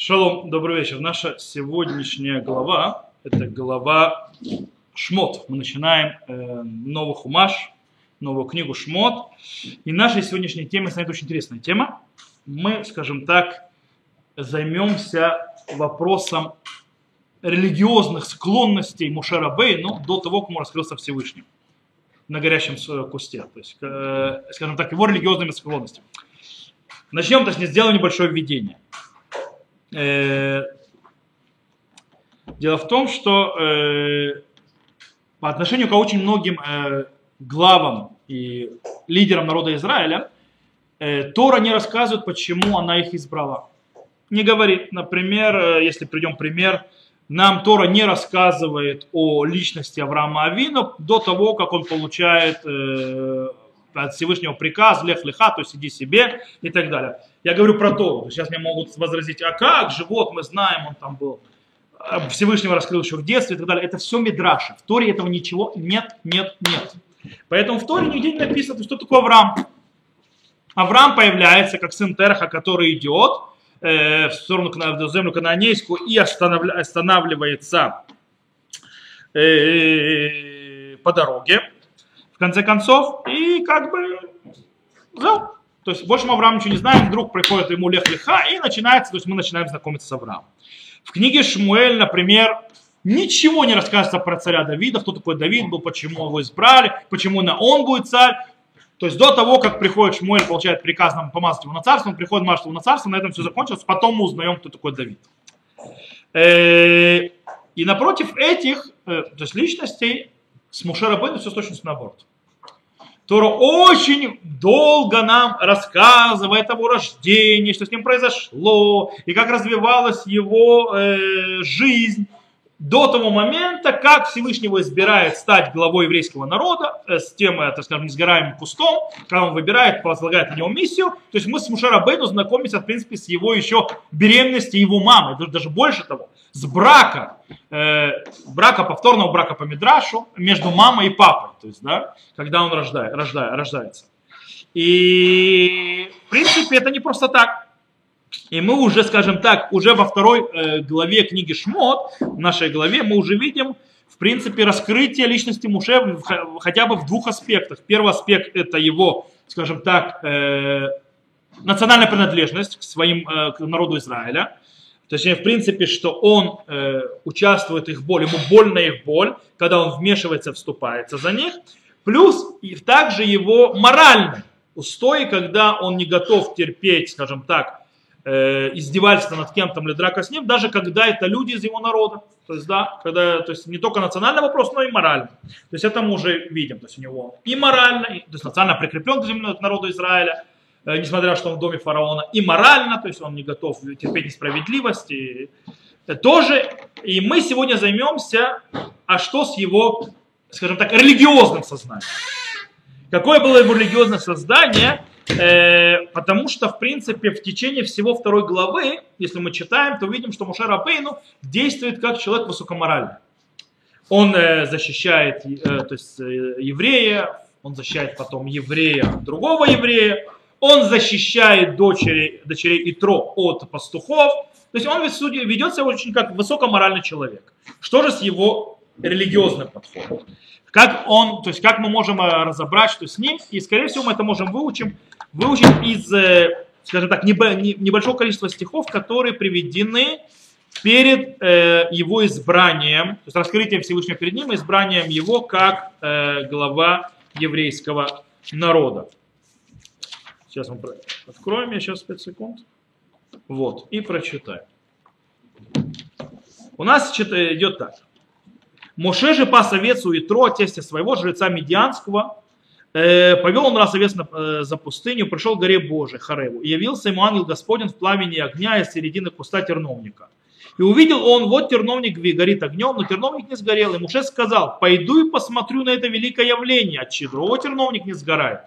Шалом, добрый вечер. Наша сегодняшняя глава – это глава Шмот. Мы начинаем э, новый хумаш, новую книгу Шмот. И нашей сегодняшней темой станет очень интересная тема. Мы, скажем так, займемся вопросом религиозных склонностей Мушера Бейну до того, как он раскрылся Всевышним на горящем кусте. То есть, э, скажем так, его религиозными склонностями. Начнем, то есть, сделаем небольшое введение. Э, дело в том, что э, по отношению к очень многим э, главам и лидерам народа Израиля, Тора не рассказывает, почему она их избрала. Не говорит, например, если придем пример, нам Тора не рассказывает о личности Авраама Авина до того, как он получает от Всевышнего приказ, лех леха, то есть иди себе и так далее. Я говорю про то, сейчас мне могут возразить, а как же, вот мы знаем, он там был, а, Всевышнего раскрыл еще в детстве и так далее. Это все мидраши. В Торе этого ничего нет, нет, нет. Поэтому в Торе нигде не написано, что такое Авраам. Авраам появляется как сын Терха, который идет э, в сторону в землю кананейскую и останавливается э, по дороге в конце концов, и как бы, да, то есть больше мы Авраам ничего не знаем, вдруг приходит ему Лех Леха, и начинается, то есть мы начинаем знакомиться с Авраамом. В книге Шмуэль, например, ничего не рассказывается про царя Давида, кто такой Давид был, почему его избрали, почему на он будет царь. То есть до того, как приходит Шмуэль, получает приказ нам помазать его на царство, он приходит мажет его на царство, на этом все закончилось, потом мы узнаем, кто такой Давид. Э, и напротив этих, э, то есть личностей, с Мушера Бену все точно наоборот. Тора очень долго нам рассказывает о рождении, что с ним произошло, и как развивалась его э, жизнь до того момента, как Всевышнего избирает стать главой еврейского народа, э, с тем, э, так скажем, несгораемым кустом, когда он выбирает, возлагает на него миссию. То есть мы с Мушера Бейну знакомимся, в принципе, с его еще беременности его мамы, даже больше того, с брака э, брака, повторного брака по Мидрашу между мамой и папой, то есть, да, когда он рождает, рождает, рождается. И, в принципе, это не просто так. И мы уже, скажем так, уже во второй э, главе книги Шмот, в нашей главе, мы уже видим, в принципе, раскрытие личности Муше хотя бы в двух аспектах. Первый аспект это его, скажем так, э, национальная принадлежность к своим, э, к народу Израиля точнее, в принципе, что он э, участвует в их боли, ему больно их боль, когда он вмешивается, вступается за них, плюс и также его моральный устой, когда он не готов терпеть, скажем так, э, издевательство над кем-то или драка с ним, даже когда это люди из его народа. То есть, да, когда, то есть не только национальный вопрос, но и моральный. То есть это мы уже видим. То есть у него и морально, и, то есть национально прикреплен к народу Израиля, Э, несмотря что он в доме фараона, и морально, то есть он не готов терпеть несправедливости, тоже. И мы сегодня займемся, а что с его, скажем так, религиозным сознанием. Какое было его религиозное создание, потому что, в принципе, в течение всего второй главы, если мы читаем, то увидим, что Мушер Абейну действует как человек высокоморальный. Он э, защищает э, то есть, э, еврея, он защищает потом еврея, другого еврея, он защищает дочери, дочерей Итро от пастухов. То есть он ведет себя очень как высокоморальный человек. Что же с его религиозным подходом? Как он, то есть как мы можем э, разобрать, что с ним, и скорее всего мы это можем выучим, выучить из, э, скажем так, небольшого количества стихов, которые приведены перед э, его избранием, то есть раскрытием Всевышнего перед ним, избранием его как глава еврейского народа. Сейчас мы откроем, я сейчас 5 секунд. Вот, и прочитаем. У нас идет так. Моше же пас овец у Итро, тестя своего, жреца Медианского, э, повел он раз овец э, за пустыню, пришел к горе Божией, Хареву, и явился ему ангел Господень в пламени огня из середины куста терновника. И увидел он, вот терновник горит огнем, но терновник не сгорел. И Муше сказал, пойду и посмотрю на это великое явление, от чего терновник не сгорает.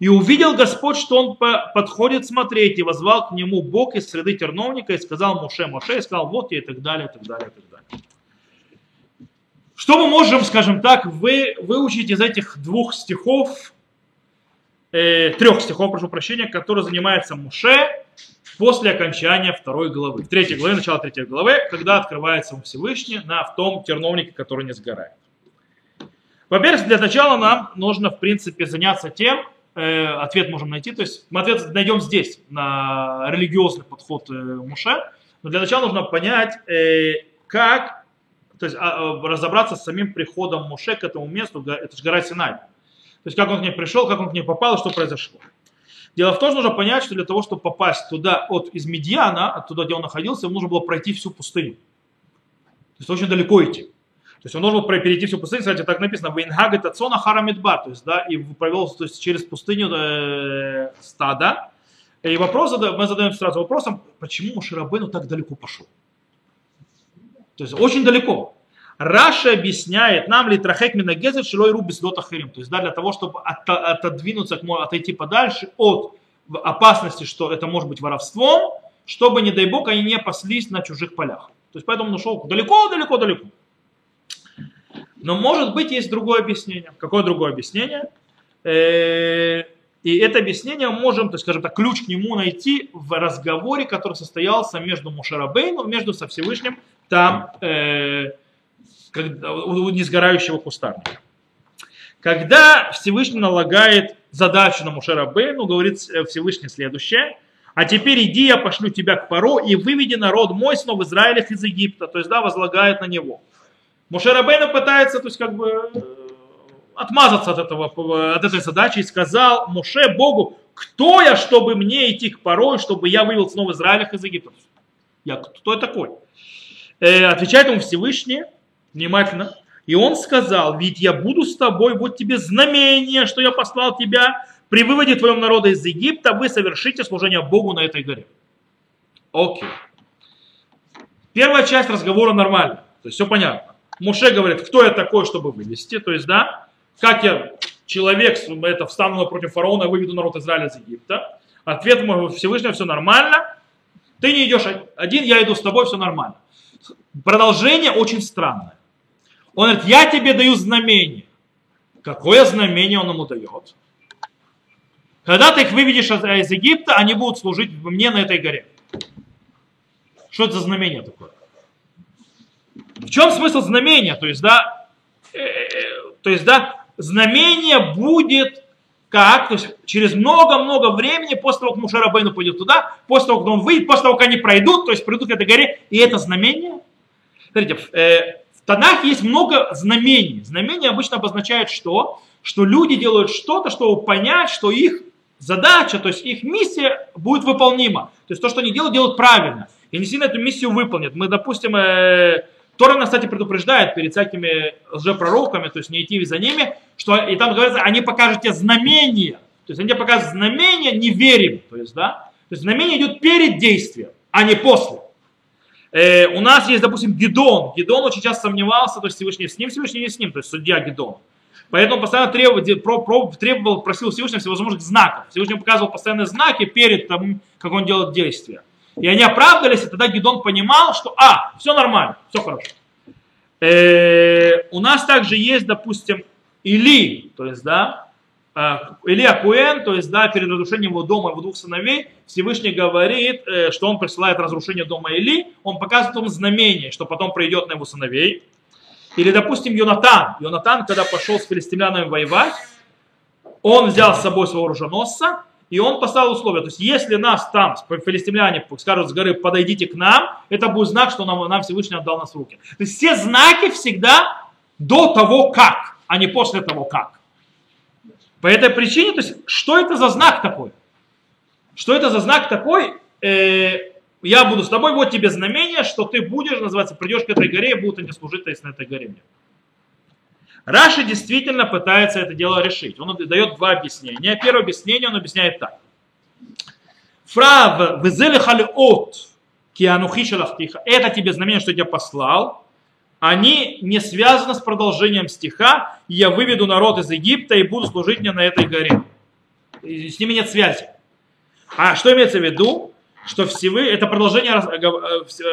И увидел Господь, что он подходит смотреть, и возвал к нему Бог из среды терновника, и сказал Моше, Моше, и сказал, вот я, и так далее, и так далее, и так далее. Что мы можем, скажем так, вы, выучить из этих двух стихов, э, трех стихов, прошу прощения, которые занимается Муше, после окончания второй главы. Третьей главе, начало третьей главы, когда открывается Всевышний на в том терновнике, который не сгорает. Во-первых, для начала нам нужно, в принципе, заняться тем, э, ответ можем найти, то есть мы ответ найдем здесь, на религиозный подход э, Муше, но для начала нужно понять, э, как, то есть а, а, разобраться с самим приходом Муше к этому месту, это же гора Синай. То есть как он к ней пришел, как он к ней попал, что произошло. Дело в том, что нужно понять, что для того, чтобы попасть туда от из Медиана, оттуда, где он находился, ему нужно было пройти всю пустыню. То есть очень далеко идти. То есть он должен был перейти всю пустыню, кстати, так написано, Вейнгаг это харамидбар, то есть, да, и провел то есть, через пустыню э, стада. И вопрос, мы задаем сразу вопросом, почему Шарабейну так далеко пошел? То есть очень далеко. Раша объясняет нам литрахек минагезет шилой рубис дотахирим. То есть да, для того, чтобы отодвинуться, отойти подальше от опасности, что это может быть воровством, чтобы, не дай бог, они не паслись на чужих полях. То есть поэтому он ушел далеко-далеко-далеко. Но может быть есть другое объяснение. Какое другое объяснение? Э, и это объяснение мы можем, то есть, скажем так, ключ к нему найти в разговоре, который состоялся между Мушарабейном, между со Всевышним, там, э, когда, у несгорающего кустарника. Когда Всевышний налагает задачу на Мушарабейну, говорит э, Всевышний следующее, а теперь иди, я пошлю тебя к Паро и выведи народ мой снова в Израилях из Египта. То есть, да, возлагает на него. Мушарабейна пытается, то есть как бы э, отмазаться от, этого, от этой задачи и сказал Муше Богу, кто я, чтобы мне идти к порой, чтобы я вывел снова Израилях из Египта? Я кто я такой? Э, отвечает ему Всевышний, внимательно, и он сказал, ведь я буду с тобой, вот тебе знамение, что я послал тебя, при выводе твоего народа из Египта вы совершите служение Богу на этой горе. Окей. Первая часть разговора нормальная, то есть все понятно. Муше говорит, кто я такой, чтобы вывести, то есть, да, как я, человек, это встану напротив фараона и выведу народ Израиля из Египта. Ответ мой Всевышнего, все нормально. Ты не идешь один, я иду с тобой, все нормально. Продолжение очень странное. Он говорит, я тебе даю знамение. Какое знамение он ему дает? Когда ты их выведешь из Египта, они будут служить мне на этой горе. Что это за знамение такое? В чем смысл знамения? То есть, да, э, э, то есть, да, знамение будет как? То есть через много-много времени, после того, как Мушарабейну пойдет туда, после того, как он выйдет, после того, как они пройдут, то есть придут к этой горе, и это знамение. Смотрите, в, э, в Танахе есть много знамений. Знамения обычно обозначают что? Что люди делают что-то, чтобы понять, что их задача, то есть их миссия будет выполнима. То есть то, что они делают, делают правильно. И они сильно эту миссию выполнят. Мы, допустим, э, Тора кстати, предупреждает перед всякими лжепророками, то есть не идти за ними, что и там говорится, они покажут тебе знамения. То есть они тебе показывают знамения, не верим. То есть, да? То есть знамение идет перед действием, а не после. Э, у нас есть, допустим, Гедон. Гедон очень часто сомневался, то есть Всевышний с ним, Всевышний не с ним, то есть судья Гедон. Поэтому постоянно требовал, требовал, просил Всевышнего всевозможных знаков. Всевышний показывал постоянные знаки перед тому, как он делает действия. И они оправдались, и тогда Гидон понимал, что, а, все нормально, все хорошо. Э, у нас также есть, допустим, Или, то есть, да, э, Илья Куэн, то есть, да, перед разрушением его дома его двух сыновей, Всевышний говорит, э, что он присылает разрушение дома Или, он показывает ему знамение, что потом придет на его сыновей. Или, допустим, Йонатан. Йонатан, когда пошел с филистимлянами воевать, он взял с собой своего оруженосца, и он поставил условия. То есть, если нас там, филистимляне, скажут с горы, подойдите к нам, это будет знак, что нам, нам Всевышний отдал нас в руки. То есть, все знаки всегда до того, как, а не после того, как. По этой причине, то есть, что это за знак такой? Что это за знак такой? Э, я буду с тобой, вот тебе знамение, что ты будешь, называется, придешь к этой горе и будут они служить то есть, на этой горе мне. Раши действительно пытается это дело решить. Он дает два объяснения. Первое объяснение он объясняет так. Фрав от это тебе знамение, что я тебя послал, они не связаны с продолжением стиха, я выведу народ из Египта и буду служить мне на этой горе. С ними нет связи. А что имеется в виду? Что всевы, это продолжение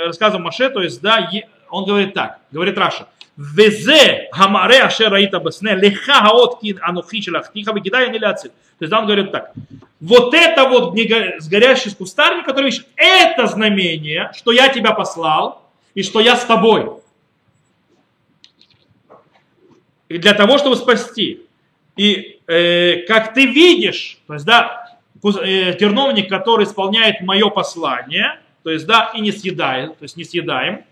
рассказа Маше, то есть, да, он говорит так, говорит Раша, Везе гамаре ашер раита басне леха гаот кин анухи шелахтиха вегидай не То есть он говорит так. Вот это вот с горящий кустарник, который ищет, это знамение, что я тебя послал и что я с тобой. И для того, чтобы спасти. И э, как ты видишь, то есть, да, э, терновник, который исполняет мое послание, то есть, да, и не съедает, то есть не съедаем,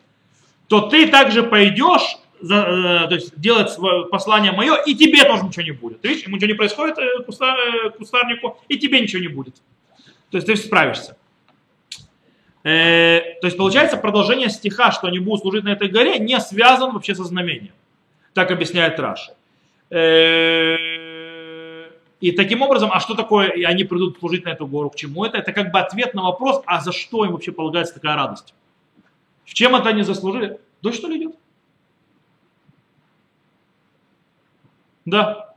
то ты также пойдешь за, э, то есть делать послание мое, и тебе тоже ничего не будет. Ты видишь, ему ничего не происходит э, куста, э, кустарнику, и тебе ничего не будет. То есть ты справишься. Э, то есть получается продолжение стиха, что они будут служить на этой горе, не связано вообще со знамением. Так объясняет Раши. Э, и таким образом, а что такое, и они придут служить на эту гору, к чему это? Это как бы ответ на вопрос, а за что им вообще полагается такая радость? В чем это они заслужили? Дождь что ли? Да.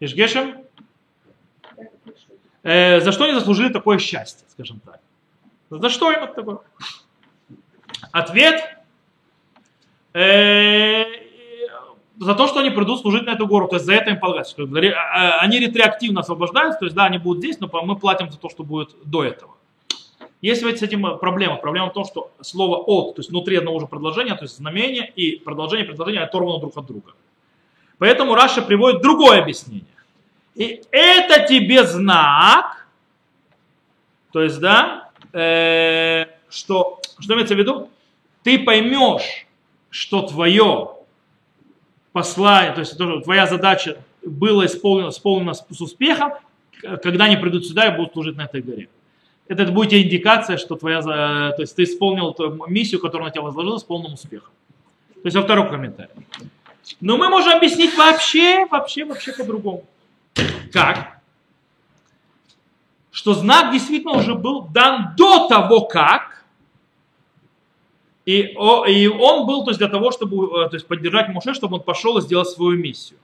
Ишгешем? Э, за что они заслужили такое счастье, скажем так? За что им это такое? Ответ. Э, за то, что они придут служить на эту гору, то есть за это им полагается. А, они ретроактивно освобождаются, то есть да, они будут здесь, но мы платим за то, что будет до этого. Есть ведь с этим проблема. Проблема в том, что слово от, то есть внутри одного же предложения, то есть знамение и продолжение предложения оторвано друг от друга. Поэтому Раша приводит другое объяснение. И это тебе знак, то есть, да, э, что, что имеется в виду? Ты поймешь, что твое послание, то есть твоя задача была исполнена, исполнена с, с успехом, когда они придут сюда и будут служить на этой горе. Это будет индикация, что твоя, то есть ты исполнил миссию, которую на тебя возложила с полным успехом. То есть во втором комментарии. Но мы можем объяснить вообще, вообще, вообще по-другому. Как? Что знак действительно уже был дан до того, как. И, и он был то есть, для того, чтобы э, то есть, поддержать Муше, чтобы он пошел и сделал свою миссию.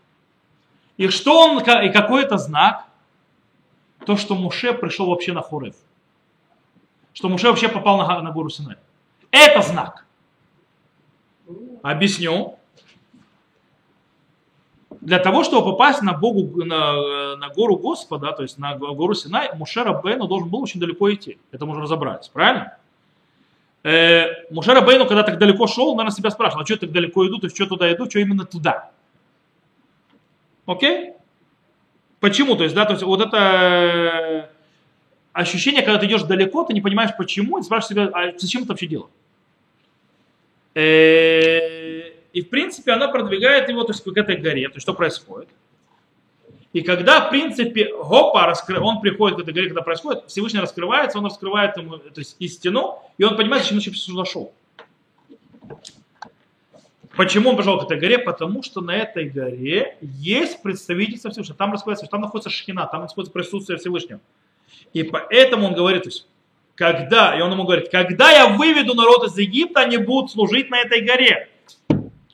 И что он, и какой это знак? То, что Муше пришел вообще на Хорев. Что Муше вообще попал на, на гору Синай. Это знак. Объясню для того, чтобы попасть на, Богу, на, на гору Господа, то есть на гору Синай, Мушера Бейну должен был очень далеко идти. Это мы уже разобрались, правильно? Э, Мушера Бейну, когда так далеко шел, наверное, себя спрашивал, а что я так далеко иду, то есть что туда иду, что именно туда. Окей? Почему? То есть, да, то есть вот это э, ощущение, когда ты идешь далеко, ты не понимаешь почему, и спрашиваешь себя, а зачем это вообще дело? Э, и, в принципе, она продвигает его то есть, к этой горе. То есть, что происходит? И когда, в принципе, Гопа, раскры... он приходит к этой горе, когда происходит, Всевышний раскрывается, он раскрывает ему то есть, истину, и он понимает, зачем он сюда шел. Почему он пошел к этой горе? Потому что на этой горе есть представительство Всевышнего. Там, раскрывается, там находится Шхина, там находится присутствие Всевышнего. И поэтому он говорит, то есть, когда, и он ему говорит, когда я выведу народ из Египта, они будут служить на этой горе.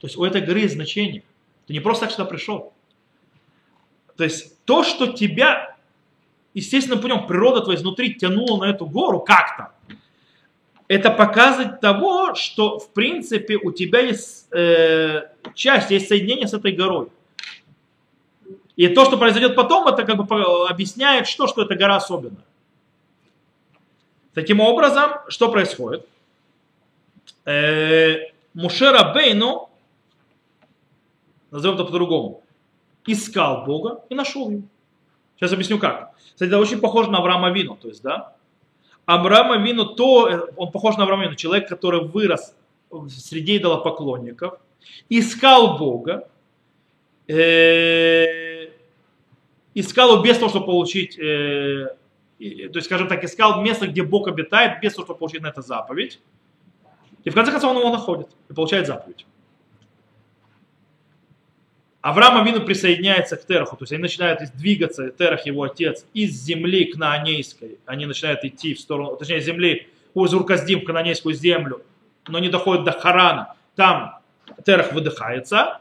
То есть у этой горы есть значение. Ты не просто так сюда пришел. То есть то, что тебя естественным путем природа твоя изнутри тянула на эту гору как-то, это показывает того, что в принципе у тебя есть э, часть, есть соединение с этой горой. И то, что произойдет потом, это как бы объясняет, что, что эта гора особенная. Таким образом, что происходит? Э, Мушера Бейну назовем это по-другому, искал Бога и нашел его. Сейчас объясню как. Кстати, это очень похоже на Авраама Вину, то есть, да, Авраама Вину, то, э, он похож на Авраама Вину, человек, который вырос среди идолопоклонников, искал Бога, э, искал его без того, чтобы получить, э, то есть, скажем так, искал место, где Бог обитает, без того, чтобы получить на это заповедь. И в конце концов он его находит и получает заповедь. Авраам Авину присоединяется к Тераху, то есть они начинают двигаться, Терах его отец, из земли к Наанейской, они начинают идти в сторону, точнее земли, из Урказдим в Кананейскую землю, но не доходят до Харана, там Терах выдыхается,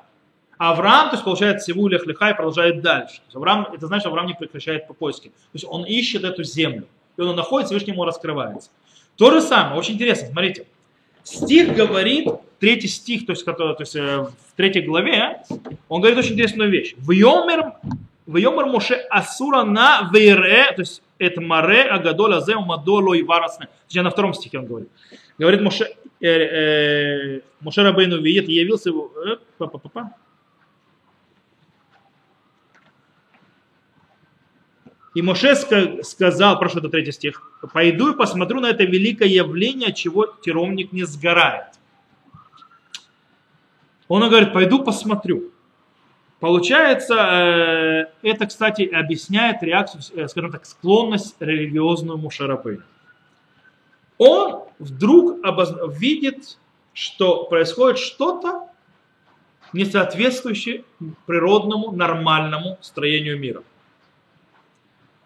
а Авраам, то есть получается Севу Лех и продолжает дальше. Авраам, это значит, Авраам не прекращает по поиске. То есть он ищет эту землю, и он находит, Всевышний ему раскрывается. То же самое, очень интересно, смотрите, стих говорит, третий стих, то есть, который, то есть э, в третьей главе, он говорит очень интересную вещь. В Йомер, в Йомер Моше Асура на Вейре, то есть это Маре Агадоля Зе Мадоло и Варасне. На втором стихе он говорит. Говорит Моше, э, э, Моше Рабейну видит, явился его, э, па -па -па -па. И Моше сказал, прошу, это третий стих, пойду и посмотрю на это великое явление, чего теромник не сгорает. Он говорит, пойду посмотрю. Получается, э, это, кстати, объясняет реакцию, э, скажем так, склонность религиозную Мушарабейна. Он вдруг видит, что происходит что-то, не соответствующее природному, нормальному строению мира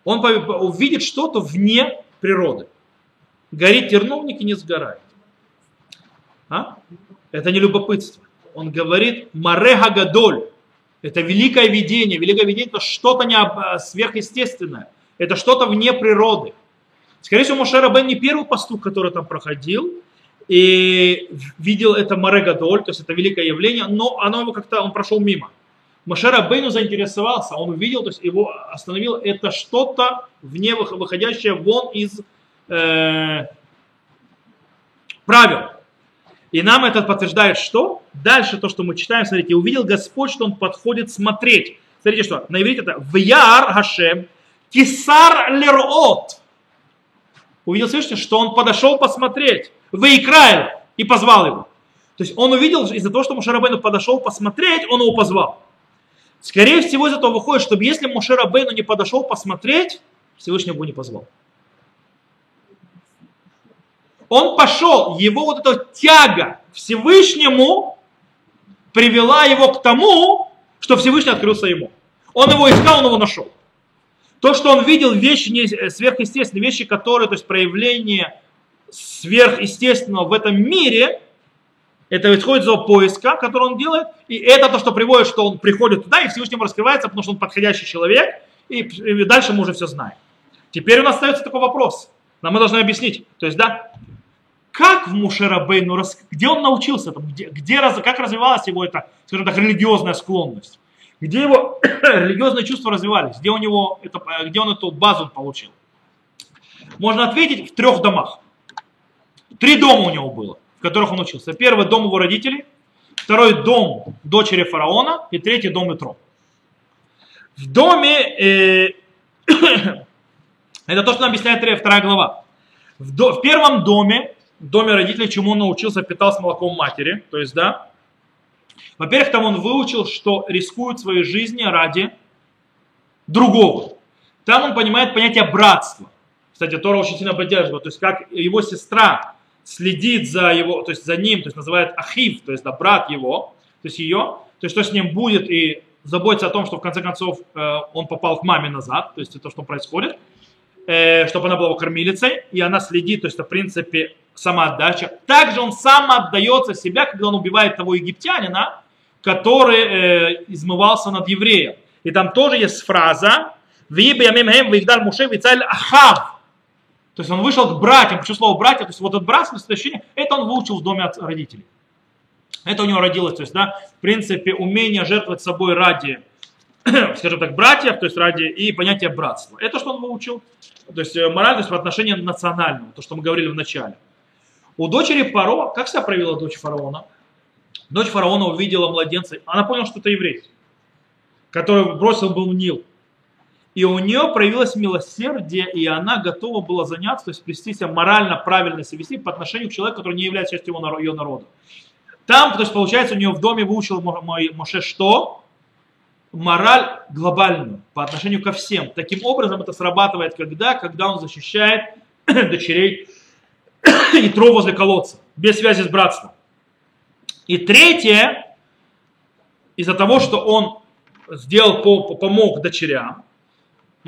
он увидит что-то вне природы. Горит терновник и не сгорает. А? Это не любопытство. Он говорит Мареха Гадоль. Это великое видение. Великое видение это что-то не сверхъестественное. Это что-то вне природы. Скорее всего, Мошера Бен не первый пастух, который там проходил, и видел это Маре Гадоль, то есть это великое явление, но оно его как-то, он прошел мимо. Машера Бейну заинтересовался, он увидел, то есть его остановил, это что-то вне выходящее вон из э, правил. И нам это подтверждает что? Дальше то, что мы читаем, смотрите, увидел Господь, что он подходит смотреть. Смотрите, что на иврите это Вяр Хашем Кисар Лерот. Увидел Всевышний, что он подошел посмотреть. Выиграем и позвал его. То есть он увидел, из-за того, что Мушарабейну подошел посмотреть, он его позвал. Скорее всего, из этого выходит, чтобы если Мушера Бейну не подошел посмотреть, Всевышний его не позвал. Он пошел, его вот эта тяга Всевышнему привела его к тому, что Всевышний открылся ему. Он его искал, он его нашел. То, что он видел вещи не э, сверхъестественные, вещи, которые, то есть проявление сверхъестественного в этом мире, это исходит из поиска, который он делает, и это то, что приводит, что он приходит туда, и Всевышнему раскрывается, потому что он подходящий человек, и, и дальше мы уже все знаем. Теперь у нас остается такой вопрос. Нам мы должны объяснить. То есть, да, как в Мушерабейну, где он научился, где, где, как развивалась его эта, скажем так, религиозная склонность, где его религиозные чувства развивались, где, у него это, где он эту базу получил. Можно ответить в трех домах. Три дома у него было в которых он учился. Первый дом его родителей, второй дом дочери фараона и третий дом Итро. В доме, э, это то, что нам объясняет вторая глава. В, до, в первом доме, доме родителей, чему он научился, питался молоком матери, то есть, да, во-первых, там он выучил, что рискует своей жизнью ради другого. Там он понимает понятие братства. Кстати, Тора очень сильно поддерживает. То есть, как его сестра следит за его, то есть за ним, то есть называет Ахив, то есть да, брат его, то есть ее, то есть что с ним будет и заботится о том, что в конце концов э, он попал к маме назад, то есть это что происходит, э, чтобы она была его кормилицей, и она следит, то есть это в принципе самоотдача. Также он сам отдается себя, когда он убивает того египтянина, который э, измывался над евреем. И там тоже есть фраза «Виб ямим вигдаль муше вицаль ахав» То есть он вышел к братьям, почему слово братья, то есть вот это братство, ощущение, это он выучил в доме от родителей. Это у него родилось, то есть, да, в принципе, умение жертвовать собой ради, скажем так, братьев, то есть ради и понятие братства. Это что он выучил, то есть э, моральность в отношении национального, то, что мы говорили в начале. У дочери Паро, как себя проявила дочь фараона? Дочь фараона увидела младенца, она поняла, что это еврей, который бросил был в Нил и у нее проявилось милосердие, и она готова была заняться, то есть вести себя морально правильно себя вести по отношению к человеку, который не является частью его, ее народа. Там, то есть получается, у нее в доме выучил Моше что? Мораль глобальную по отношению ко всем. Таким образом это срабатывает когда? Когда он защищает дочерей Итро возле колодца, без связи с братством. И третье, из-за того, что он сделал, помог дочерям,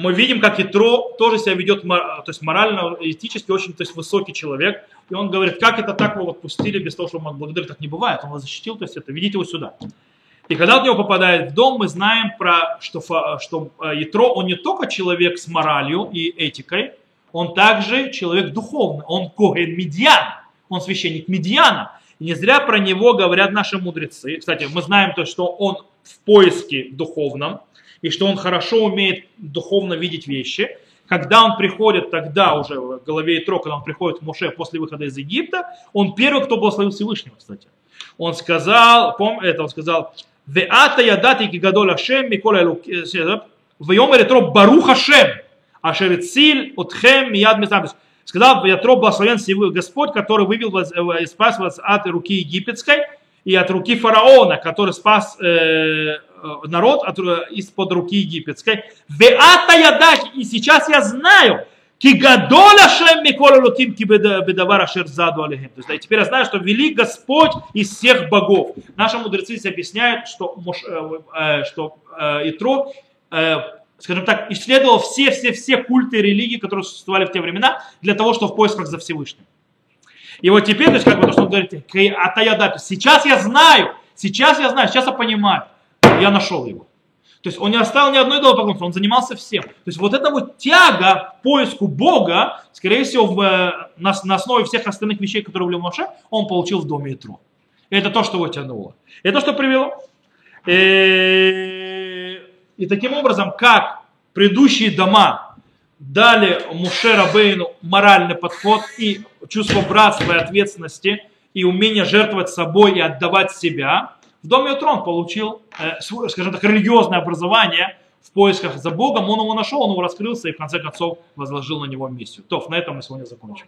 мы видим, как Итро тоже себя ведет то есть морально, этически очень то есть, высокий человек. И он говорит, как это так вы отпустили без того, чтобы он благодарил, так не бывает. Он вас защитил, то есть это, ведите его сюда. И когда он него попадает в дом, мы знаем, про, что, что Итро, он не только человек с моралью и этикой, он также человек духовный, он Коген Медьян, он священник Медьяна. И не зря про него говорят наши мудрецы. Кстати, мы знаем то, что он в поиске духовном, и что он хорошо умеет духовно видеть вещи. Когда он приходит тогда уже в голове Итро, когда он приходит к Моше после выхода из Египта, он первый, кто благословил Всевышнего, кстати. Он сказал, пом, это он сказал, «Веата ядати кигадоль Ашем микола Вайомер Итро Барух Ашем, Ашер Циль Отхем Мияд Мизам». Сказал Ятро, благословен Господь, который вывел вас, э, спас вас от руки египетской и от руки фараона, который спас э, Э, народ э, из-под руки египетской. Веата ядак, и сейчас я знаю, Кигадоля Шем Микола Луким Кибедавара Шерзаду Алихим. То есть теперь я знаю, что велик Господь из всех богов. Наши мудрецы объясняют, что, э, что Итро, скажем так, исследовал все-все-все культы и религии, которые существовали в те времена, для того, чтобы в поисках за Всевышним. И вот теперь, то есть, как бы то, что он говорит, Атаядат, сейчас я знаю, сейчас я знаю, сейчас я понимаю я нашел его. То есть он не оставил ни одной идолопоклонства, он занимался всем. То есть вот эта вот тяга к поиску Бога, скорее всего, в, э, на, на основе всех остальных вещей, которые были в Моше, он получил в доме Итро. Это то, что его тянуло. Это что привело. И, э, и таким образом, как предыдущие дома дали Муше Рабейну моральный подход и чувство братства и ответственности, и умение жертвовать собой и отдавать себя – в доме Утрон получил, э, скажем так, религиозное образование в поисках за Богом. Он его нашел, он его раскрылся и в конце концов возложил на него миссию. То, на этом мы сегодня закончим.